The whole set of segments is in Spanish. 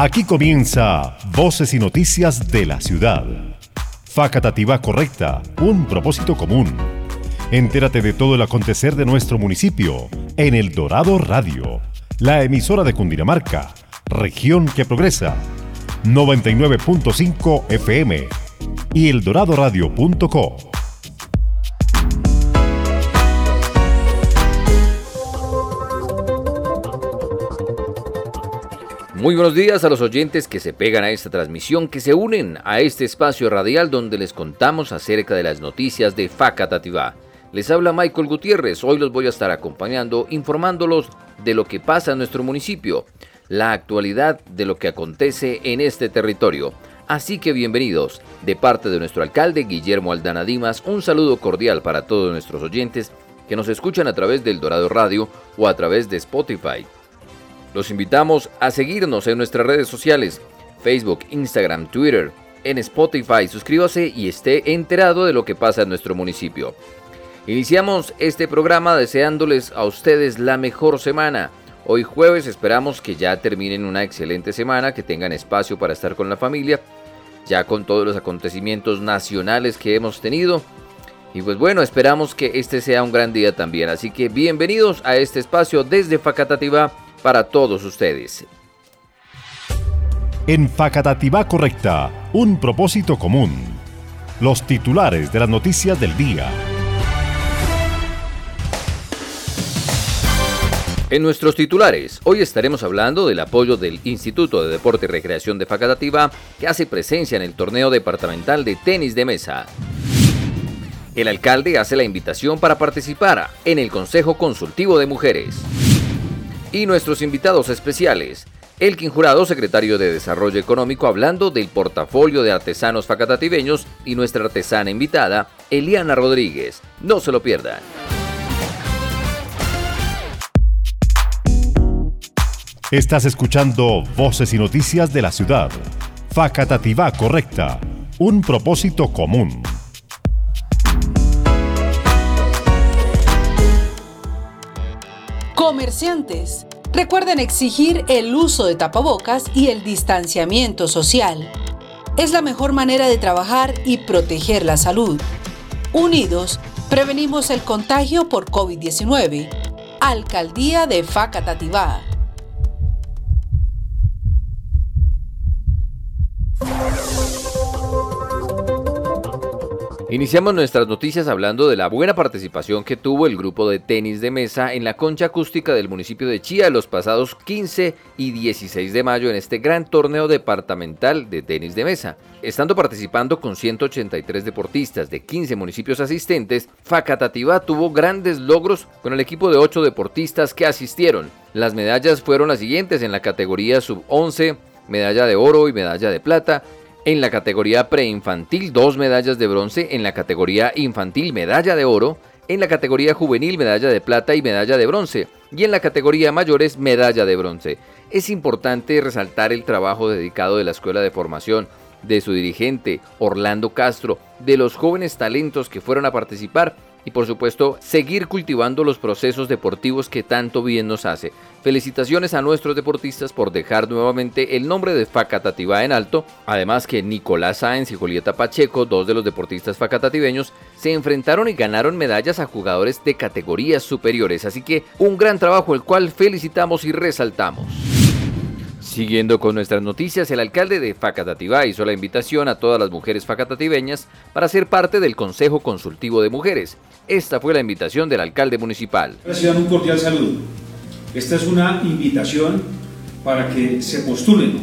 Aquí comienza Voces y Noticias de la Ciudad. Facatativa correcta, un propósito común. Entérate de todo el acontecer de nuestro municipio en El Dorado Radio, la emisora de Cundinamarca, región que progresa. 99.5 FM y eldoradoradio.co. Muy buenos días a los oyentes que se pegan a esta transmisión, que se unen a este espacio radial donde les contamos acerca de las noticias de Facatativá. Les habla Michael Gutiérrez, hoy los voy a estar acompañando informándolos de lo que pasa en nuestro municipio, la actualidad de lo que acontece en este territorio. Así que bienvenidos, de parte de nuestro alcalde Guillermo Aldana Dimas, un saludo cordial para todos nuestros oyentes que nos escuchan a través del Dorado Radio o a través de Spotify. Los invitamos a seguirnos en nuestras redes sociales, Facebook, Instagram, Twitter, en Spotify. Suscríbase y esté enterado de lo que pasa en nuestro municipio. Iniciamos este programa deseándoles a ustedes la mejor semana. Hoy jueves esperamos que ya terminen una excelente semana, que tengan espacio para estar con la familia, ya con todos los acontecimientos nacionales que hemos tenido. Y pues bueno, esperamos que este sea un gran día también. Así que bienvenidos a este espacio desde Facatativá para todos ustedes. En Facatativá Correcta, un propósito común. Los titulares de las noticias del día. En nuestros titulares, hoy estaremos hablando del apoyo del Instituto de Deporte y Recreación de Facatativá, que hace presencia en el torneo departamental de tenis de mesa. El alcalde hace la invitación para participar en el Consejo Consultivo de Mujeres y nuestros invitados especiales. Elkin Jurado, secretario de Desarrollo Económico, hablando del portafolio de artesanos facatativeños y nuestra artesana invitada, Eliana Rodríguez. No se lo pierdan. Estás escuchando Voces y Noticias de la Ciudad. Facatativá Correcta. Un propósito común. Comerciantes, recuerden exigir el uso de tapabocas y el distanciamiento social. Es la mejor manera de trabajar y proteger la salud. Unidos, prevenimos el contagio por COVID-19. Alcaldía de Facatativá. Iniciamos nuestras noticias hablando de la buena participación que tuvo el grupo de tenis de mesa en la concha acústica del municipio de Chía los pasados 15 y 16 de mayo en este gran torneo departamental de tenis de mesa. Estando participando con 183 deportistas de 15 municipios asistentes, Facatativá tuvo grandes logros con el equipo de 8 deportistas que asistieron. Las medallas fueron las siguientes en la categoría sub-11, medalla de oro y medalla de plata, en la categoría preinfantil, dos medallas de bronce. En la categoría infantil, medalla de oro. En la categoría juvenil, medalla de plata y medalla de bronce. Y en la categoría mayores, medalla de bronce. Es importante resaltar el trabajo dedicado de la Escuela de Formación, de su dirigente, Orlando Castro, de los jóvenes talentos que fueron a participar y por supuesto seguir cultivando los procesos deportivos que tanto bien nos hace. Felicitaciones a nuestros deportistas por dejar nuevamente el nombre de Facatativá en alto, además que Nicolás Sáenz y Julieta Pacheco, dos de los deportistas facatativeños, se enfrentaron y ganaron medallas a jugadores de categorías superiores, así que un gran trabajo el cual felicitamos y resaltamos. Siguiendo con nuestras noticias, el alcalde de Facatativá hizo la invitación a todas las mujeres facatativeñas para ser parte del Consejo Consultivo de Mujeres. Esta fue la invitación del alcalde municipal. Reciban un cordial saludo. Esta es una invitación para que se postulen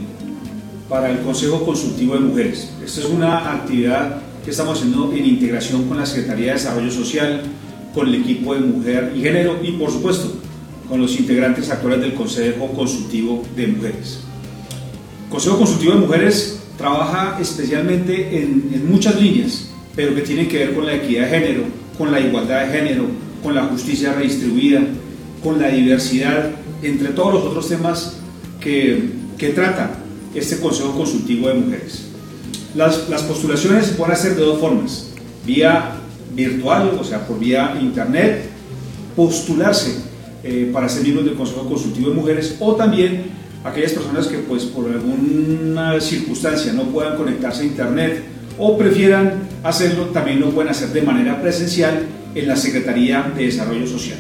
para el Consejo Consultivo de Mujeres. Esta es una actividad que estamos haciendo en integración con la Secretaría de Desarrollo Social, con el equipo de Mujer y Género y por supuesto con los integrantes actuales del Consejo Consultivo de Mujeres. El Consejo Consultivo de Mujeres trabaja especialmente en, muchas líneas, pero que tienen que ver con la equidad de género, con la igualdad de género, con la justicia redistribuida, con la diversidad, entre todos los otros temas que, que trata este Consejo Consultivo de Mujeres. Las, las postulaciones se pueden hacer de dos formas, vía virtual, o sea, por vía internet, postularse eh, para ser miembros del Consejo Consultivo de Mujeres o también aquellas personas que pues por alguna circunstancia no puedan conectarse a internet o prefieran hacerlo, también lo pueden hacer de manera presencial en la Secretaría de Desarrollo Social.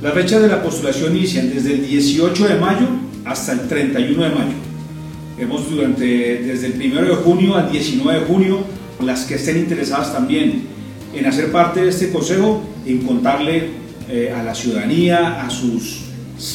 Las fechas de la postulación inician desde el 18 de mayo hasta el 31 de mayo. Hemos durante, desde el 1 de junio al 19 de junio, las que estén interesadas también en hacer parte de este consejo, en contarle eh, a la ciudadanía, a sus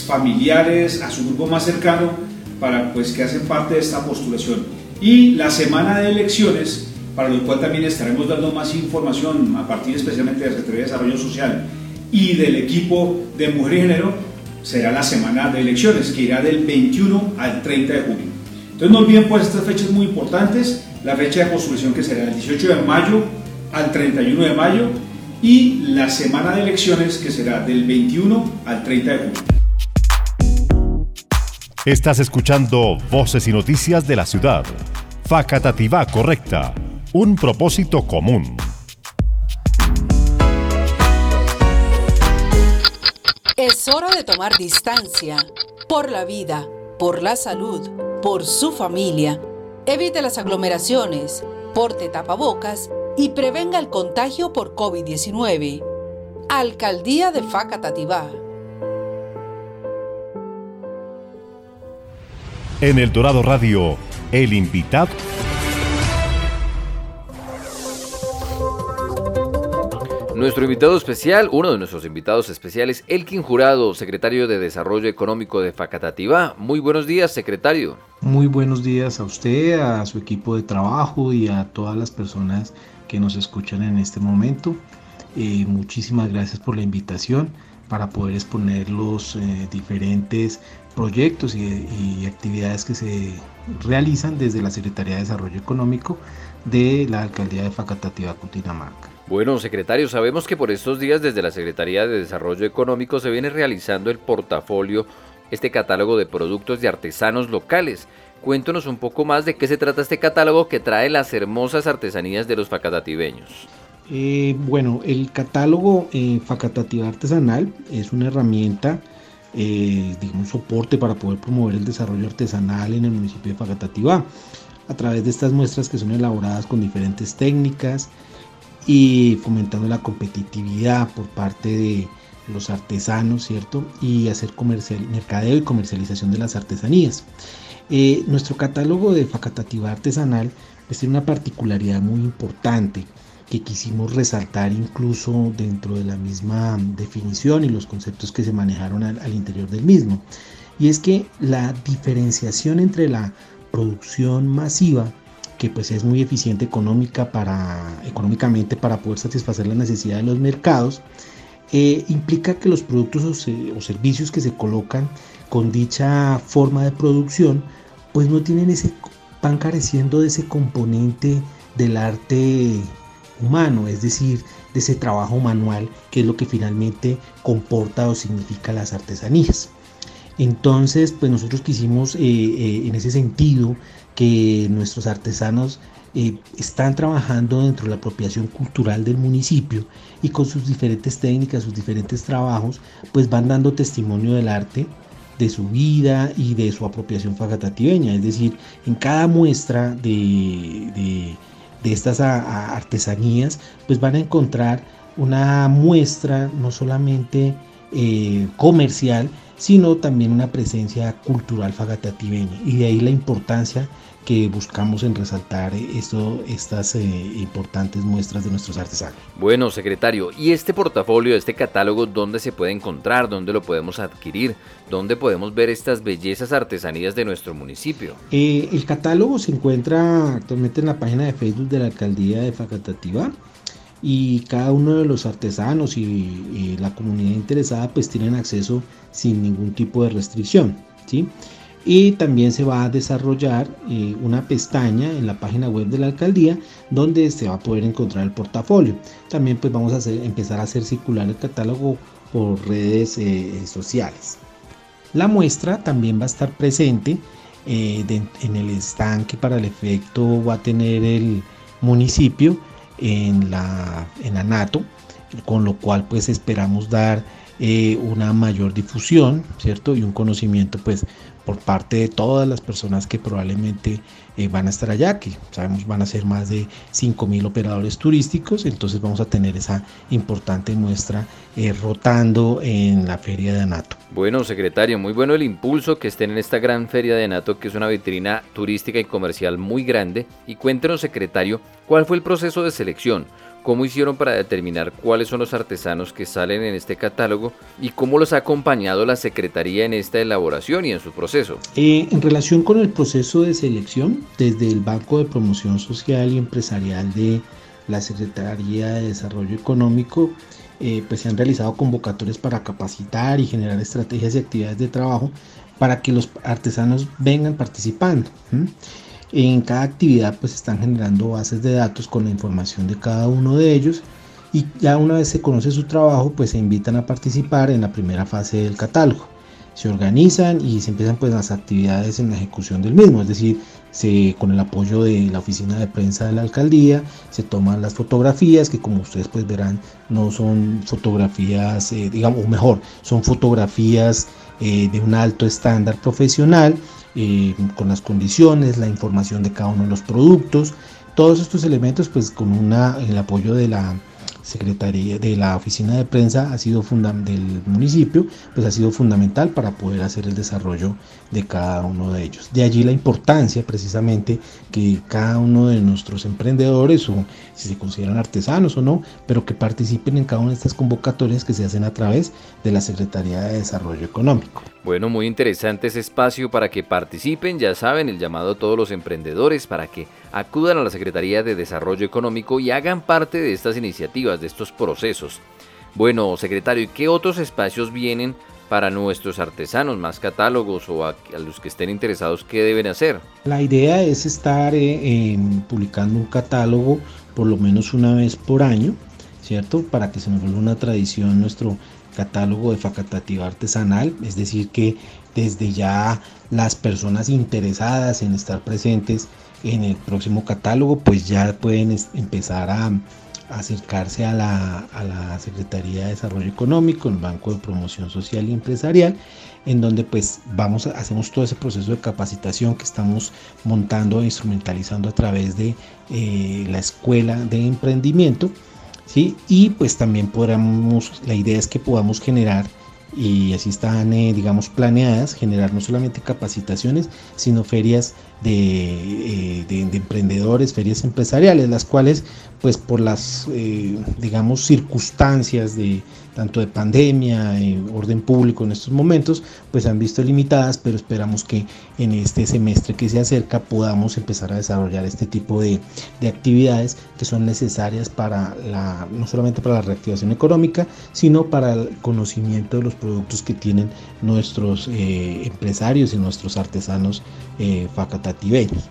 familiares, a su grupo más cercano, para pues que hacen parte de esta postulación. Y la semana de elecciones, para lo cual también estaremos dando más información a partir especialmente de la Secretaría de Desarrollo Social y del equipo de Mujer y Género, será la semana de elecciones, que irá del 21 al 30 de junio. Entonces no olviden pues estas fechas muy importantes, la fecha de postulación que será el 18 de mayo al 31 de mayo y la semana de elecciones que será del 21 al 30 de junio. Estás escuchando Voces y Noticias de la Ciudad. Facatativá correcta. Un propósito común. Es hora de tomar distancia por la vida, por la salud, por su familia. Evite las aglomeraciones, porte tapabocas y prevenga el contagio por COVID-19. Alcaldía de Facatativá. En el Dorado Radio, el invitado. Nuestro invitado especial, uno de nuestros invitados especiales, Elkin Jurado, secretario de Desarrollo Económico de Facatativá. Muy buenos días, secretario. Muy buenos días a usted, a su equipo de trabajo y a todas las personas que nos escuchan en este momento. Eh, muchísimas gracias por la invitación para poder exponer los eh, diferentes proyectos y, actividades que se realizan desde la Secretaría de Desarrollo Económico de la Alcaldía de Facatativá, Cundinamarca. Bueno, secretario, sabemos que por estos días desde la Secretaría de Desarrollo Económico se viene realizando el portafolio, este catálogo de productos de artesanos locales. Cuéntanos un poco más de qué se trata este catálogo que trae las hermosas artesanías de los facatativeños. Eh, bueno, el catálogo eh, Facatativa Artesanal es una herramienta eh, digamos, soporte para poder promover el desarrollo artesanal en el municipio de Facatativá a través de estas muestras que son elaboradas con diferentes técnicas y fomentando la competitividad por parte de los artesanos, ¿cierto? Y hacer comercial, mercadeo y comercialización de las artesanías. Eh, nuestro catálogo de Facatativa Artesanal pues, tiene una particularidad muy importante que quisimos resaltar incluso dentro de la misma definición y los conceptos que se manejaron al, interior del mismo. Y es que la diferenciación entre la producción masiva que pues es muy eficiente económica para, económicamente para poder satisfacer la necesidad de los mercados, eh, implica que los productos o, servicios que se colocan con dicha forma de producción, pues no tienen ese, van careciendo de ese componente del arte humano, es decir, de ese trabajo manual que es lo que finalmente comporta o significa las artesanías. Entonces, pues nosotros quisimos eh, eh, en ese sentido que nuestros artesanos eh, están trabajando dentro de la apropiación cultural del municipio y con sus diferentes técnicas, sus diferentes trabajos, pues van dando testimonio del arte, de su vida y de su apropiación fagatativeña. Es decir, en cada muestra de de estas artesanías, pues van a encontrar una muestra no solamente eh, comercial, sino también una presencia cultural fagatativeña. Y de ahí la importancia que buscamos en resaltar esto, estas eh, importantes muestras de nuestros artesanos. Bueno, secretario, ¿y este portafolio, este catálogo, dónde se puede encontrar? ¿Dónde lo podemos adquirir? ¿Dónde podemos ver estas bellezas artesanías de nuestro municipio? Eh, el catálogo se encuentra actualmente en la página de Facebook de la Alcaldía de Facatativá y cada uno de los artesanos y, la comunidad interesada pues tienen acceso sin ningún tipo de restricción. ¿sí? Y también se va a desarrollar eh, una pestaña en la página web de la alcaldía donde se va a poder encontrar el portafolio. También pues vamos a empezar a hacer circular el catálogo por redes eh, sociales. La muestra también va a estar presente eh, en el estanque para el efecto va a tener el municipio en la, en Anato, con lo cual pues esperamos dar eh, una mayor difusión, ¿cierto? Y un conocimiento pues por parte de todas las personas que probablemente eh, van a estar allá, que sabemos van a ser más de 5.000 operadores turísticos, entonces vamos a tener esa importante muestra eh, rotando en la feria de Anato. Bueno, secretario, muy bueno el impulso que estén en esta gran feria de Anato, que es una vitrina turística y comercial muy grande. Y cuéntenos, secretario, ¿cuál fue el proceso de selección? ¿Cómo hicieron para determinar cuáles son los artesanos que salen en este catálogo y cómo los ha acompañado la Secretaría en esta elaboración y en su proceso? Eh, en relación con el proceso de selección, desde el Banco de Promoción Social y Empresarial de la Secretaría de Desarrollo Económico, eh, pues se han realizado convocatorias para capacitar y generar estrategias y actividades de trabajo para que los artesanos vengan participando. En cada actividad pues están generando bases de datos con la información de cada uno de ellos y ya una vez se conoce su trabajo pues se invitan a participar en la primera fase del catálogo. Se organizan y se empiezan pues las actividades en la ejecución del mismo, es decir, con el apoyo de la oficina de prensa de la alcaldía se toman las fotografías que como ustedes pues verán no son fotografías eh, digamos o mejor son fotografías eh, de un alto estándar profesional con las condiciones, la información de cada uno de los productos, todos estos elementos pues con una, el apoyo de la Secretaría de la Oficina de Prensa ha sido del municipio, pues ha sido fundamental para poder hacer el desarrollo de cada uno de ellos. De allí la importancia precisamente que cada uno de nuestros emprendedores, o si se consideran artesanos o no, pero que participen en cada una de estas convocatorias que se hacen a través de la Secretaría de Desarrollo Económico. Bueno, muy interesante ese espacio para que participen, ya saben, el llamado a todos los emprendedores para que acudan a la Secretaría de Desarrollo Económico y hagan parte de estas iniciativas, de estos procesos. Bueno, secretario, ¿y qué otros espacios vienen para nuestros artesanos, más catálogos o a, los que estén interesados, qué deben hacer? La idea es estar eh, publicando un catálogo por lo menos una vez por año, ¿cierto? Para que se nos vuelva una tradición nuestro catálogo de facatativa artesanal, es decir, que desde ya las personas interesadas en estar presentes en el próximo catálogo, pues ya pueden empezar a, acercarse a la, a la, Secretaría de Desarrollo Económico, el Banco de Promoción Social y Empresarial, en donde pues vamos, hacemos todo ese proceso de capacitación que estamos montando e instrumentalizando a través de eh, la Escuela de Emprendimiento Y pues también podamos, la idea es que podamos generar, y así están, eh, digamos, planeadas, generar no solamente capacitaciones, sino ferias eh, de, emprendedores, ferias empresariales, las cuales, pues por las, eh, digamos, circunstancias de tanto de pandemia, y orden público en estos momentos, pues han visto limitadas, pero esperamos que en este semestre que se acerca podamos empezar a desarrollar este tipo de, actividades que son necesarias para la, no solamente para la reactivación económica, sino para el conocimiento de los productos que tienen nuestros eh, empresarios y nuestros artesanos eh, facatativeños.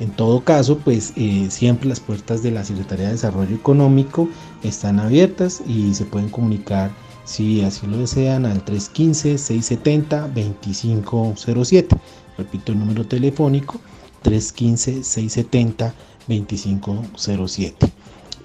En todo caso, pues eh, siempre las puertas de la Secretaría de Desarrollo Económico están abiertas y se pueden comunicar si así lo desean al 315-670-2507. Repito el número telefónico 315-670-2507.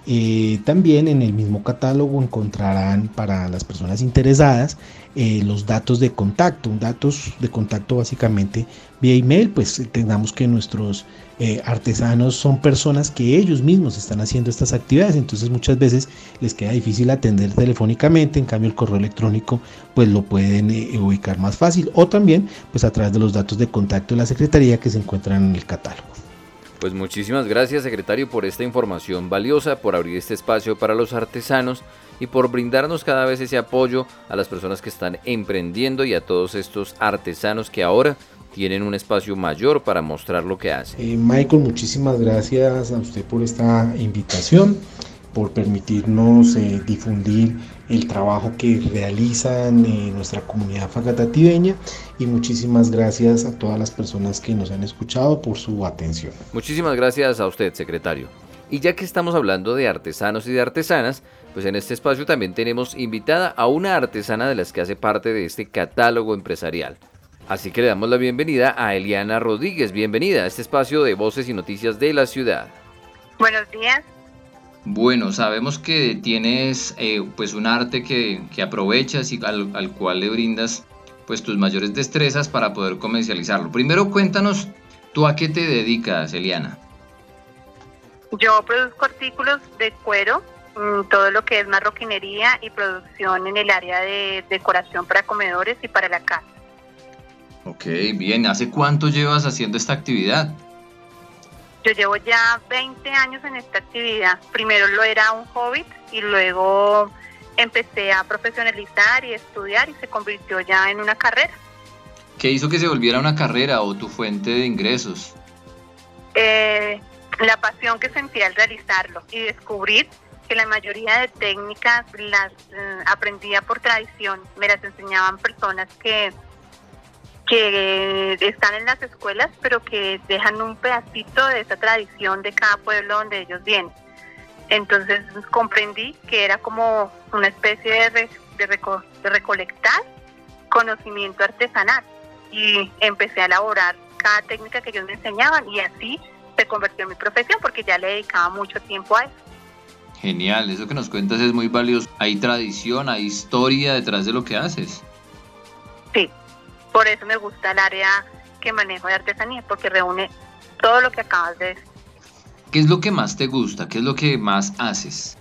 Eh, también en el mismo catálogo encontrarán para las personas interesadas eh, los datos de contacto, datos de contacto básicamente vía email, pues tengamos que nuestros eh, artesanos son personas que ellos mismos están haciendo estas actividades, entonces muchas veces les queda difícil atender telefónicamente, en cambio el correo electrónico pues lo pueden ubicar más fácil o también pues a través de los datos de contacto de la Secretaría que se encuentran en el catálogo. Pues muchísimas gracias secretario por esta información valiosa, por abrir este espacio para los artesanos y por brindarnos cada vez ese apoyo a las personas que están emprendiendo y a todos estos artesanos que ahora tienen un espacio mayor para mostrar lo que hacen. Eh, Michael, muchísimas gracias a usted por esta invitación, por permitirnos eh, difundir el trabajo que realizan en nuestra comunidad facatativeña y muchísimas gracias a todas las personas que nos han escuchado por su atención. Muchísimas gracias a usted, secretario. Y ya que estamos hablando de artesanos y de artesanas, pues en este espacio también tenemos invitada a una artesana de las que hace parte de este catálogo empresarial. Así que le damos la bienvenida a Eliana Rodríguez. Bienvenida a este espacio de voces y noticias de la ciudad. Buenos días. Bueno, sabemos que tienes eh, pues un arte que, aprovechas y al, al, cual le brindas pues tus mayores destrezas para poder comercializarlo. Primero cuéntanos, ¿tú a qué te dedicas, Eliana? Yo produzco artículos de cuero, mm, todo lo que es marroquinería y producción en el área de decoración para comedores y para la casa. Ok, bien. ¿Hace cuánto llevas haciendo esta actividad? Yo llevo ya 20 años en esta actividad. Primero lo era un hobby y luego empecé a profesionalizar y estudiar y se convirtió ya en una carrera. ¿Qué hizo que se volviera una carrera o tu fuente de ingresos? Eh, la pasión que sentía al realizarlo y descubrir que la mayoría de técnicas las eh, aprendía por tradición, me las enseñaban personas que, que están en las escuelas, pero que dejan un pedacito de esa tradición de cada pueblo donde ellos vienen. Entonces comprendí que era como una especie de, de, recolectar conocimiento artesanal y empecé a elaborar cada técnica que ellos me enseñaban y así se convirtió en mi profesión porque ya le dedicaba mucho tiempo a eso. Genial, eso que nos cuentas es muy valioso. Hay tradición, hay historia detrás de lo que haces. Por eso me gusta el área que manejo de artesanía, porque reúne todo lo que acabas de decir. ¿Qué es lo que más te gusta? ¿Qué es lo que más haces?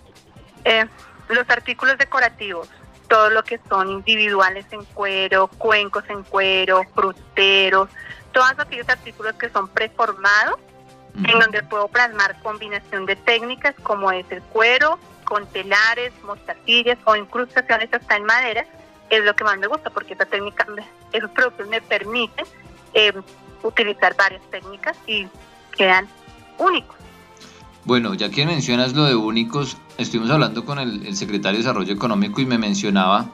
Eh, los artículos decorativos, todo lo que son individuales en cuero, cuencos en cuero, fruteros, todos aquellos artículos que son preformados, en donde puedo plasmar combinación de técnicas como es el cuero, con telares, mostacillas o incrustaciones hasta en madera, es lo que más me gusta porque esa técnica, esos productos me permiten eh, utilizar varias técnicas y quedan únicos. Bueno, ya que mencionas lo de únicos, estuvimos hablando con el, secretario de Desarrollo Económico y me mencionaba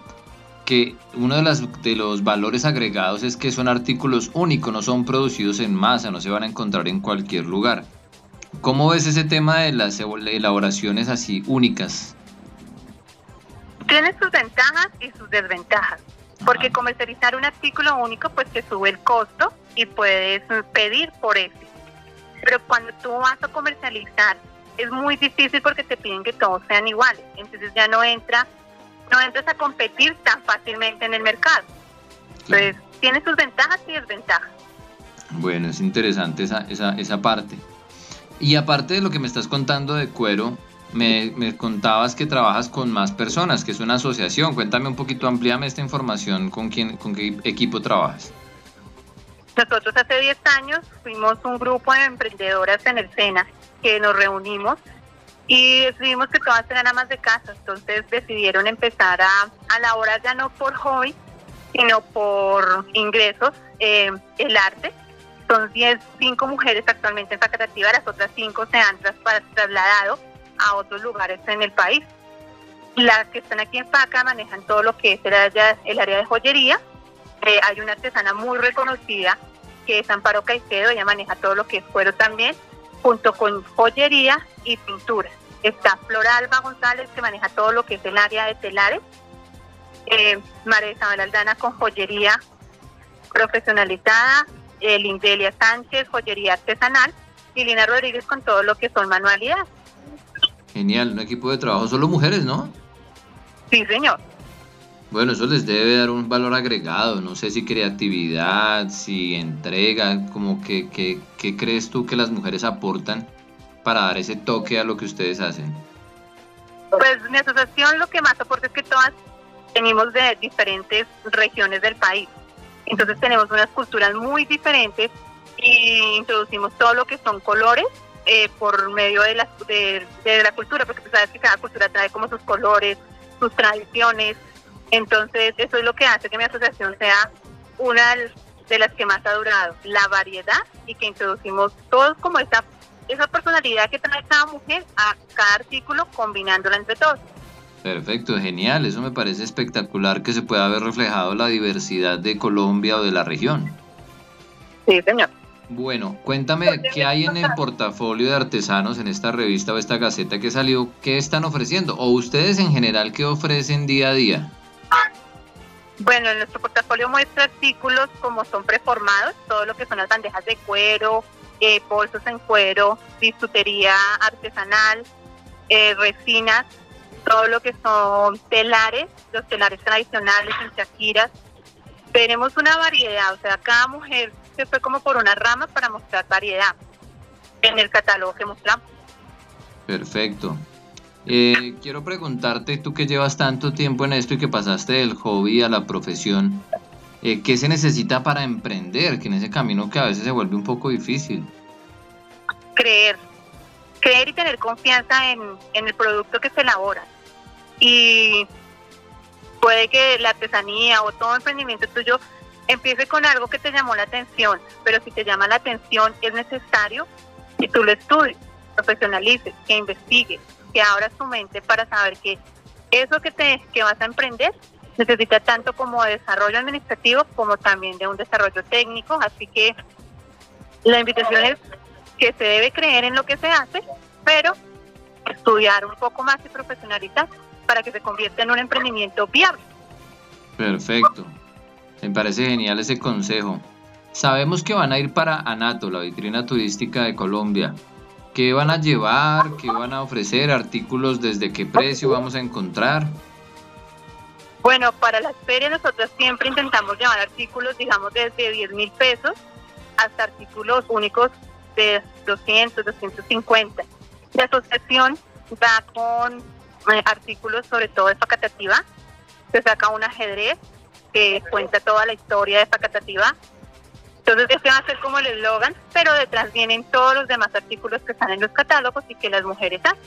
que uno de, las, de los valores agregados es que son artículos únicos, no son producidos en masa, no se van a encontrar en cualquier lugar. ¿Cómo ves ese tema de las elaboraciones así únicas? Tiene sus ventajas y sus desventajas, porque comercializar un artículo único pues te sube el costo y puedes pedir por ese pero cuando tú vas a comercializar es muy difícil porque te piden que todos sean iguales, entonces ya no entra, no entras a competir tan fácilmente en el mercado. Entonces tiene sus ventajas y desventajas. Bueno, es interesante esa, esa, esa parte. Y aparte de lo que me estás contando de cuero, me, me, contabas que trabajas con más personas, que es una asociación. Cuéntame un poquito, amplíame esta información, ¿con, quién, con qué equipo trabajas? Nosotros hace 10 años fuimos un grupo de emprendedoras en el SENA que nos reunimos y decidimos que todas eran amas de casa, entonces decidieron empezar a, elaborar ya no por hobby, sino por ingresos eh, el arte. Son 10, 5 mujeres actualmente en Facatativa, las otras 5 se han trasladado a otros lugares en el país. Las que están aquí en Faca manejan todo lo que es el área, el área de joyería eh, hay una artesana muy reconocida que es Amparo Caicedo, ella maneja todo lo que es cuero también, junto con joyería y pintura. Está Flora Alba González, que maneja todo lo que es el área de telares. Eh, María Isabel Aldana con joyería profesionalizada. Eh, Lindelia Sánchez, joyería artesanal. Y Lina Rodríguez con todo lo que son manualidades. Genial, un equipo de trabajo, solo mujeres, ¿no? Sí, señor. Bueno, eso les debe dar un valor agregado, no sé si creatividad, si entrega, como que, ¿qué crees tú que las mujeres aportan para dar ese toque a lo que ustedes hacen? Pues mi asociación lo que más aporta es que todas venimos de diferentes regiones del país, entonces tenemos unas culturas muy diferentes y introducimos todo lo que son colores eh, por medio de la, de, de la cultura, porque tú sabes que cada cultura trae como sus colores, sus tradiciones, entonces, eso es lo que hace que mi asociación sea una de las que más ha durado, la variedad y que introducimos todos como esa, esa personalidad que trae cada mujer a cada artículo combinándola entre todos. Perfecto, genial, eso me parece espectacular que se pueda haber reflejado la diversidad de Colombia o de la región. Sí, señor. Bueno, cuéntame qué hay en el portafolio de artesanos en esta revista o esta gaceta que salió, qué están ofreciendo o ustedes en general qué ofrecen día a día. Bueno, en nuestro portafolio muestra artículos como son preformados, todo lo que son las bandejas de cuero, eh, bolsos en cuero, bisutería artesanal, eh, resinas, todo lo que son telares, los telares tradicionales en Shakiras. Tenemos una variedad, o sea, cada mujer se fue como por una rama para mostrar variedad en el catálogo que mostramos. Perfecto. Eh, quiero preguntarte, tú que llevas tanto tiempo en esto y que pasaste del hobby a la profesión, eh, ¿qué se necesita para emprender? Que en ese camino que a veces se vuelve un poco difícil. Creer, creer y tener confianza en, en el producto que se elabora. Y puede que la artesanía o todo emprendimiento tuyo empiece con algo que te llamó la atención, pero si te llama la atención es necesario que tú lo estudies, profesionalices, que investigues, que abras tu mente para saber que eso que, te, que vas a emprender necesita tanto como desarrollo administrativo como también de un desarrollo técnico, así que la invitación es que se debe creer en lo que se hace, pero estudiar un poco más y profesionalizar para que se convierta en un emprendimiento viable. Perfecto. Me parece genial ese consejo. Sabemos que van a ir para Anato, la vitrina turística de Colombia. ¿Qué van a llevar? ¿Qué van a ofrecer? ¿Artículos desde qué precio vamos a encontrar? Bueno, para las ferias nosotros siempre intentamos llevar artículos, digamos, desde 10 mil pesos hasta artículos únicos de 200, 250. La asociación va con eh, artículos sobre todo de facatativa. Se saca un ajedrez que cuenta toda la historia de facatativa. Entonces este va a ser como el eslogan, pero detrás vienen todos los demás artículos que están en los catálogos y que las mujeres hacen.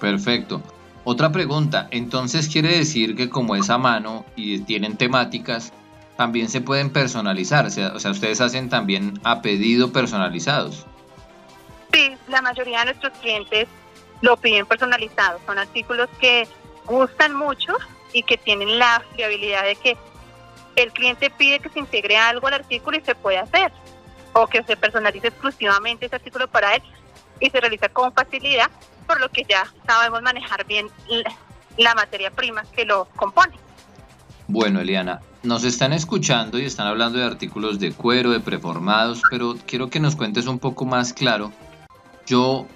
Perfecto. Otra pregunta, entonces quiere decir que como es a mano y tienen temáticas, también se pueden personalizar, o sea, ustedes hacen también a pedido personalizados. Sí, la mayoría de nuestros clientes lo piden personalizado, son artículos que gustan mucho y que tienen la fiabilidad de que el cliente pide que se integre algo al artículo y se puede hacer, o que se personalice exclusivamente ese artículo para él y se realiza con facilidad, por lo que ya sabemos manejar bien la materia prima que lo compone. Bueno, Eliana, nos están escuchando y están hablando de artículos de cuero, de preformados, pero quiero que nos cuentes un poco más claro. Yo,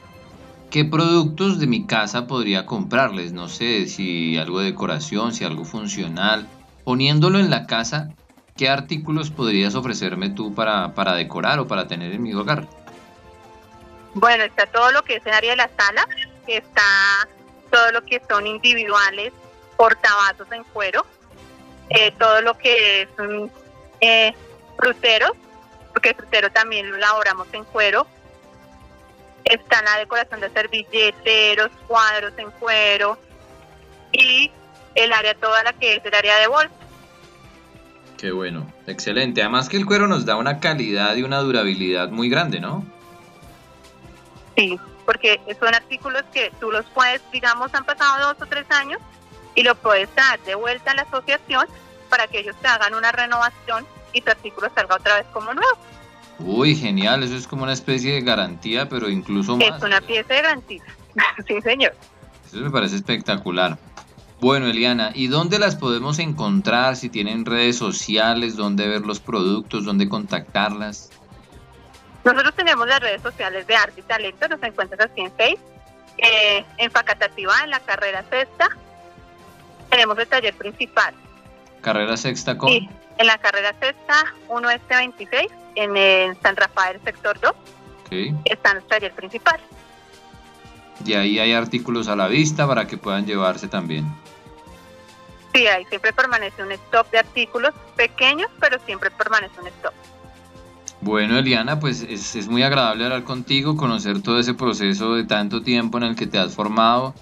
¿qué productos de mi casa podría comprarles? No sé, si algo de decoración, si algo funcional, poniéndolo en la casa, ¿qué artículos podrías ofrecerme tú para, para decorar o para tener en mi hogar? Bueno, está todo lo que es el área de la sala, está todo lo que son individuales, portavasos en cuero, eh, todo lo que es eh, fruteros, porque el frutero también lo elaboramos en cuero. Está la decoración de servilleteros, cuadros en cuero y el área toda la que es el área de bolsa. Qué bueno, excelente. Además que el cuero nos da una calidad y una durabilidad muy grande, ¿no? Sí, porque son artículos que tú los puedes, digamos, han pasado dos o tres años y lo puedes dar de vuelta a la asociación para que ellos te hagan una renovación y tu artículo salga otra vez como nuevo. Uy, genial, eso es como una especie de garantía, pero incluso más. Es una pieza de garantía, sí señor. Eso me parece espectacular. Bueno, Eliana, ¿y dónde las podemos encontrar? Si tienen redes sociales, dónde ver los productos, dónde contactarlas. Nosotros tenemos las redes sociales de Arte y Talento, nos encuentras así en Facebook, eh, en Facatativa, en la carrera sexta. Tenemos el taller principal. ¿Carrera sexta con? Sí, en la carrera sexta, 1 este 26, en el San Rafael, sector 2. Okay. Está el taller principal. Y ahí hay artículos a la vista para que puedan llevarse también. Sí, ahí siempre permanece un stock de artículos pequeños, pero siempre permanece un stock. Bueno, Eliana, pues es, es, muy agradable hablar contigo, conocer todo ese proceso de tanto tiempo en el que te has formado,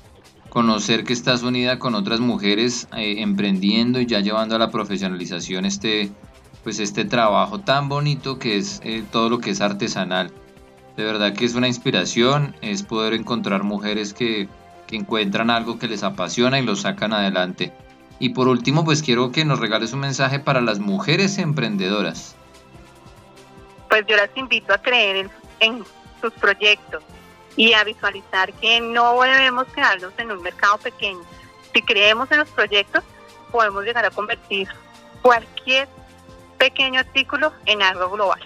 conocer que estás unida con otras mujeres eh, emprendiendo y ya llevando a la profesionalización este, pues este trabajo tan bonito que es eh, todo lo que es artesanal. De verdad que es una inspiración, es poder encontrar mujeres que, que encuentran algo que les apasiona y lo sacan adelante. Y por último, pues quiero que nos regales un mensaje para las mujeres emprendedoras. Pues yo las invito a creer en, en sus proyectos y a visualizar que no debemos quedarnos en un mercado pequeño. Si creemos en los proyectos, podemos llegar a convertir cualquier pequeño artículo en algo global.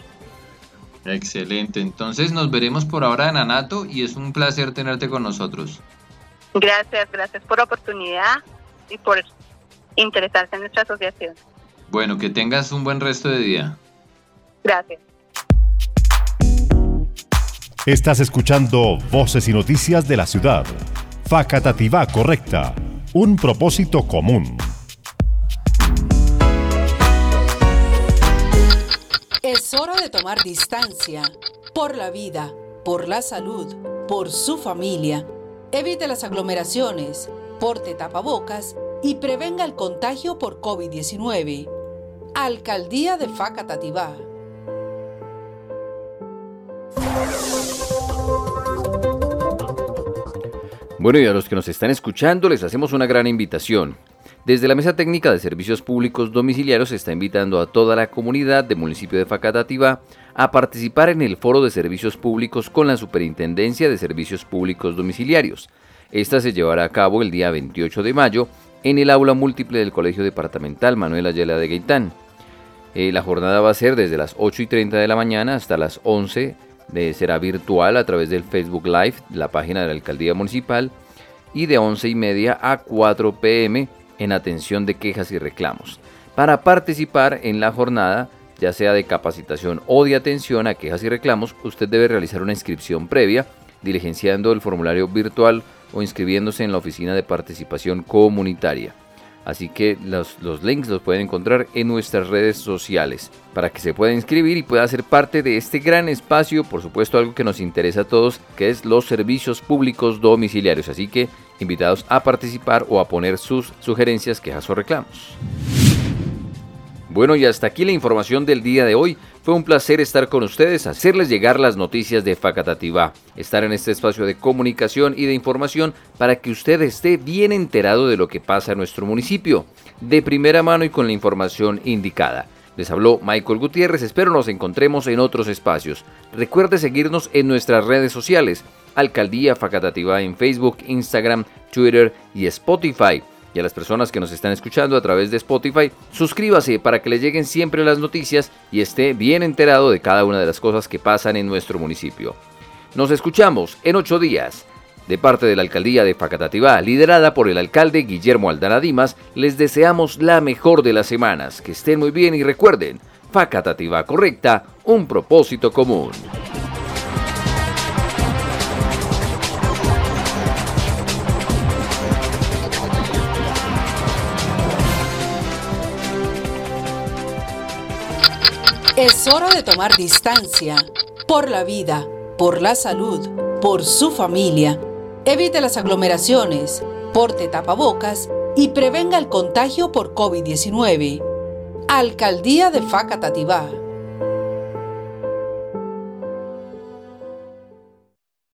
Excelente, entonces nos veremos por ahora en Anato y es un placer tenerte con nosotros. Gracias, gracias por la oportunidad y por interesarse en nuestra asociación. Bueno, que tengas un buen resto de día. Gracias. Estás escuchando Voces y Noticias de la Ciudad. Facatativá Correcta. Un propósito común. Es hora de tomar distancia por la vida, por la salud, por su familia. Evite las aglomeraciones, porte tapabocas y prevenga el contagio por COVID-19. Alcaldía de Facatativá. Bueno, y a los que nos están escuchando les hacemos una gran invitación. Desde la Mesa Técnica de Servicios Públicos Domiciliarios se está invitando a toda la comunidad del municipio de Facatativá a participar en el Foro de Servicios Públicos con la Superintendencia de Servicios Públicos Domiciliarios. Esta se llevará a cabo el día 28 de mayo en el aula múltiple del Colegio Departamental Manuel Ayala de Gaitán. Eh, la jornada va a ser desde las 8 y 30 de la mañana hasta las 11 de, será virtual a través del Facebook Live, la página de la Alcaldía Municipal, y de 11 y media a 4 pm en atención de quejas y reclamos. Para participar en la jornada, ya sea de capacitación o de atención a quejas y reclamos, usted debe realizar una inscripción previa, diligenciando el formulario virtual o inscribiéndose en la oficina de participación comunitaria. Así que los, links los pueden encontrar en nuestras redes sociales para que se pueda inscribir y pueda ser parte de este gran espacio, por supuesto algo que nos interesa a todos, que es los servicios públicos domiciliarios. Así que invitados a participar o a poner sus sugerencias, quejas o reclamos. Bueno, y hasta aquí la información del día de hoy. Fue un placer estar con ustedes, hacerles llegar las noticias de Facatativá, estar en este espacio de comunicación y de información para que usted esté bien enterado de lo que pasa en nuestro municipio, de primera mano y con la información indicada. Les habló Michael Gutiérrez, espero nos encontremos en otros espacios. Recuerde seguirnos en nuestras redes sociales, Alcaldía Facatativá en Facebook, Instagram, Twitter y Spotify y a las personas que nos están escuchando a través de Spotify, suscríbase para que le lleguen siempre las noticias y esté bien enterado de cada una de las cosas que pasan en nuestro municipio. Nos escuchamos en ocho días. De parte de la alcaldía de Facatativá, liderada por el alcalde Guillermo Aldana Dimas, les deseamos la mejor de las semanas. Que estén muy bien y recuerden, Facatativá correcta, un propósito común. Es hora de tomar distancia por la vida, por la salud, por su familia. Evite las aglomeraciones, porte tapabocas y prevenga el contagio por COVID-19. Alcaldía de Facatativá.